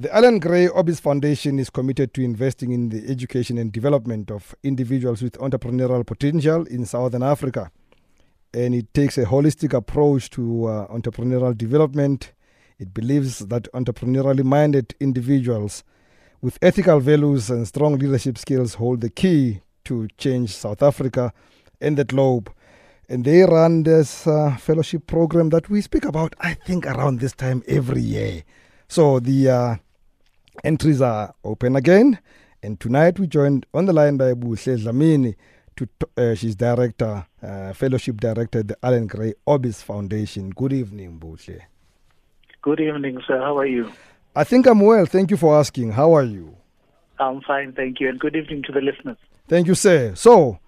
The Allan Gray Orbis Foundation is committed to investing in the education and development of individuals with entrepreneurial potential in Southern Africa. And it takes a holistic approach to uh, entrepreneurial development. It believes that entrepreneurially minded individuals with ethical values and strong leadership skills hold the key to change South Africa and the globe. And they run this uh, fellowship program that we speak about, I think, around this time every year. So the uh, Entries are open again. And tonight we joined on the line by Buhle Dlamini. To, uh, she's director, uh, fellowship director at the Allan Gray Orbis Foundation. Good evening, Buhle. Good evening, sir. How are you? I think I'm well. Thank you for asking. How are you? I'm fine, thank you. And good evening to the listeners. Thank you, sir. So,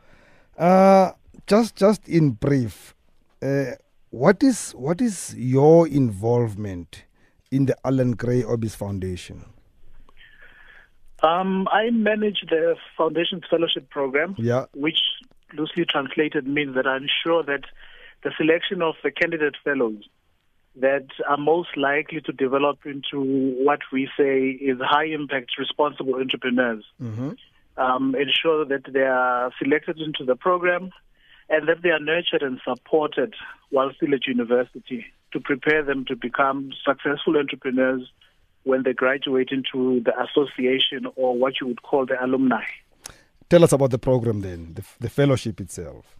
uh, just just in brief, uh, what is what is your involvement in the Allan Gray Orbis Foundation? Um, I manage the Foundation's Fellowship Program, Yeah. which loosely translated means that I'm sure that the selection of the candidate fellows that are most likely to develop into what we say is high impact responsible entrepreneurs Mhm. um, ensure that they are selected into the program and that they are nurtured and supported while still at university to prepare them to become successful entrepreneurs when they graduate into the association or what you would call the alumni. Tell us about the program then, the, the fellowship itself.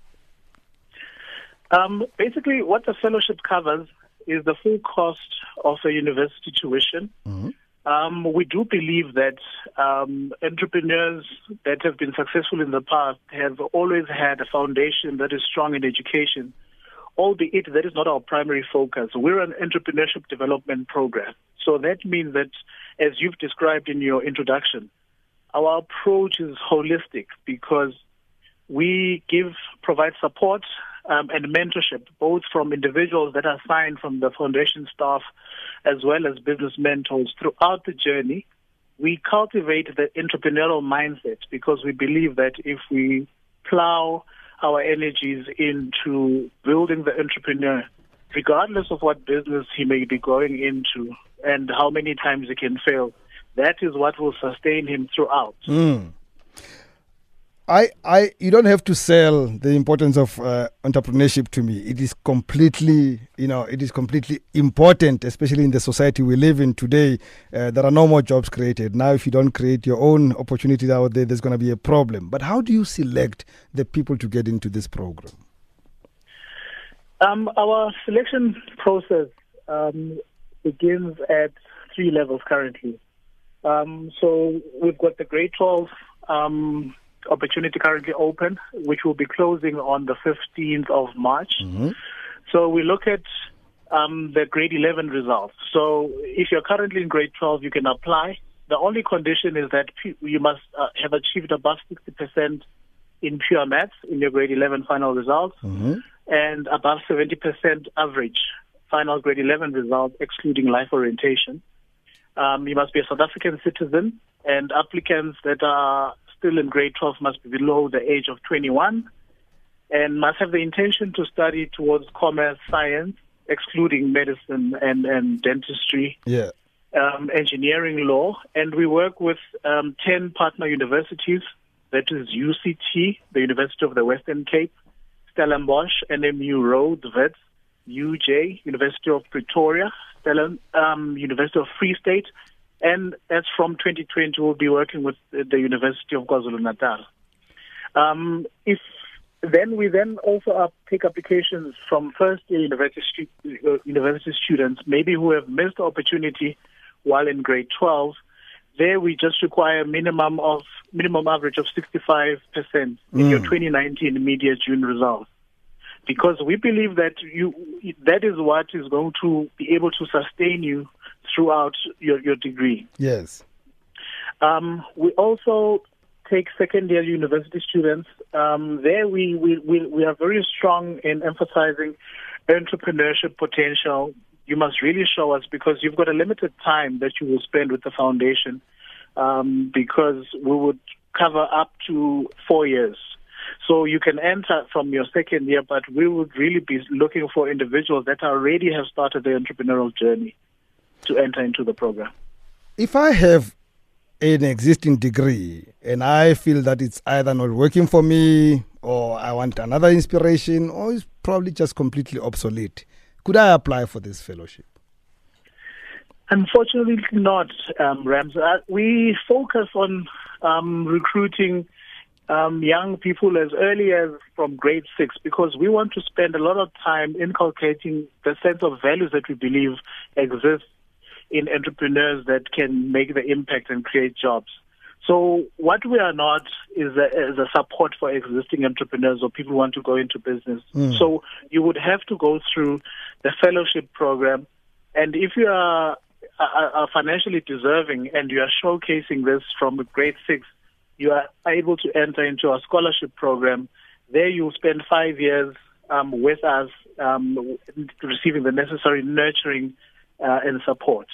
Um, basically, what the fellowship covers is the full cost of a university tuition. Mhm. Um, we do believe that um, entrepreneurs that have been successful in the past have always had a foundation that is strong in education, albeit that is not our primary focus. We're an entrepreneurship development program. So that means that, as you've described in your introduction, our approach is holistic because we give provide support um, and mentorship both from individuals that are signed from the foundation staff as well as business mentors throughout the journey we cultivate the entrepreneurial mindset because we believe that if we plow our energies into building the entrepreneur regardless of what business he may be going into and how many times he can fail that is what will sustain him throughout Mm. I, I, you don't have to sell the importance of uh, entrepreneurship to me. It is completely, you know, it is completely important, especially in the society we live in today. Uh, there are no more jobs created now. If you don't create your own opportunities out there, there's going to be a problem. But how do you select the people to get into this program? Um, our selection process um, begins at three levels currently. Um, so we've got the grade 12 um, opportunity currently open, which will be closing on the 15th of March. Mhm. So we look at um, the grade 11 results. So if you're currently in grade 12, you can apply. The only condition is that you must uh, have achieved above 60% in pure maths in your grade 11 final results Mhm. and above 70% average final grade 11 results, excluding life orientation. Um, you must be a South African citizen, and applicants that are still in grade 12 must be below the age of 21 and must have the intention to study towards commerce, science, excluding medicine and, and dentistry, Yeah. um, engineering law, and we work with um, 10 partner universities. That is UCT, the University of the Western Cape, Stellenbosch, NMU Rhodes, Wits, UJ, University of Pretoria, Stellen, um, University of Free State, and as from 2020, we'll be working with the University of KwaZulu-Natal. Um, if then we then also up, take applications from first year university, uh, university students, maybe who have missed the opportunity while in grade 12. There we just require a minimum of minimum average of 65% in your Mm. 2019 media June results. Because we believe that you that is what is going to be able to sustain you throughout your, your degree. Yes. Um, we also take second year university students. Um, there we, we, we, we are very strong in emphasizing entrepreneurship potential. You must really show us because you've got a limited time that you will spend with the foundation um, because we would cover up to four years. So you can enter from your second year, but we would really be looking for individuals that already have started their entrepreneurial journey to enter into the program. if I have an existing degree and I feel that it's either not working for me or I want another inspiration or it's probably just completely obsolete, could I apply for this fellowship? Unfortunately, not, um, Rams. Uh, we focus on um, recruiting um, young people as early as from grade six because we want to spend a lot of time inculcating the sense of values that we believe exist in entrepreneurs that can make the impact and create jobs. So what we are not is a, is a support for existing entrepreneurs or people who want to go into business. Mm. So you would have to go through the fellowship program. And if you are, are, are financially deserving and you are showcasing this from grade six, you are able to enter into our scholarship program. There you spend five years um, with us, um, receiving the necessary nurturing uh, and support.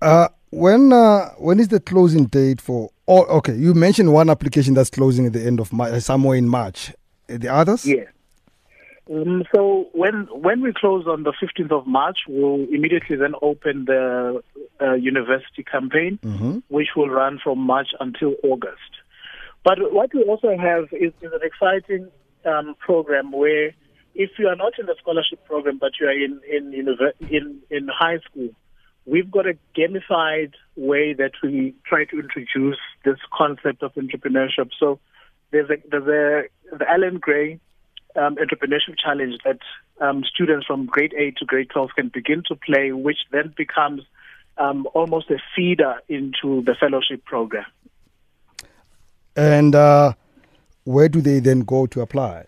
Uh, when uh, when is the closing date for? Oh, okay. You mentioned one application that's closing at the end of March, somewhere in March. The others? Yes. Um, so when when we close on the 15th of March, we'll immediately then open the uh, university campaign, mm-hmm. which will run from March until August. But what we also have is, is an exciting um, program where if you are not in the scholarship program but you are in in in, in high school, we've got a gamified way that we try to introduce this concept of entrepreneurship. So there's a there's a the Allan Gray um, entrepreneurship challenge that um, students from grade 8 to grade 12 can begin to play, which then becomes um, almost a feeder into the fellowship program. And uh, where do they then go to apply?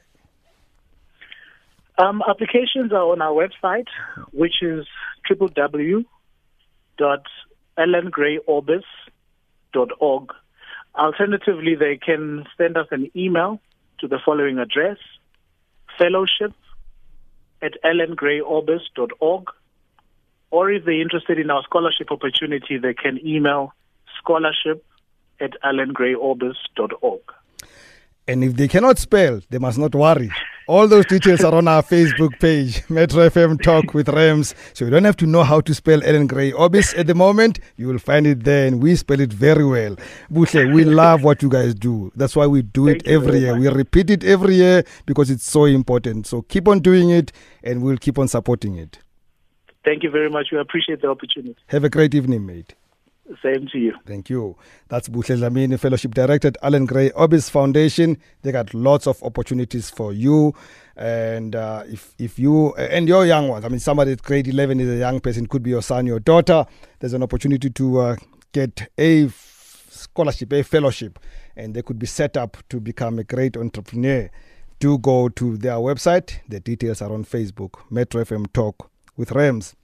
Um, applications are on our website, which is www.allangrayorbis.org. Alternatively, they can send us an email to the following address fellowship at allangrayorbis.org. Or if they're interested in our scholarship opportunity, they can email scholarship at allangrayorbis.org. And if they cannot spell, they must not worry. All those details are on our Facebook page, Metro FM Talk with Rams. So you don't have to know how to spell Allan Gray Orbis at the moment. You will find it there, and we spell it very well. Buhle, we love what you guys do. That's why we do Thank it every year. Much. We repeat it every year because it's so important. So keep on doing it, and we'll keep on supporting it. Thank you very much. We appreciate the opportunity. Have a great evening, mate. Same to you. Thank you. That's Buhle Dlamini, Fellowship Director at Allan Gray Orbis Foundation. They got lots of opportunities for you. And uh, if if you and your young ones, I mean, somebody at grade 11 is a young person, could be your son, your daughter. There's an opportunity to uh, get a scholarship, a fellowship, and they could be set up to become a great entrepreneur. Do go to their website. The details are on Facebook, Metro FM Talk with Rams.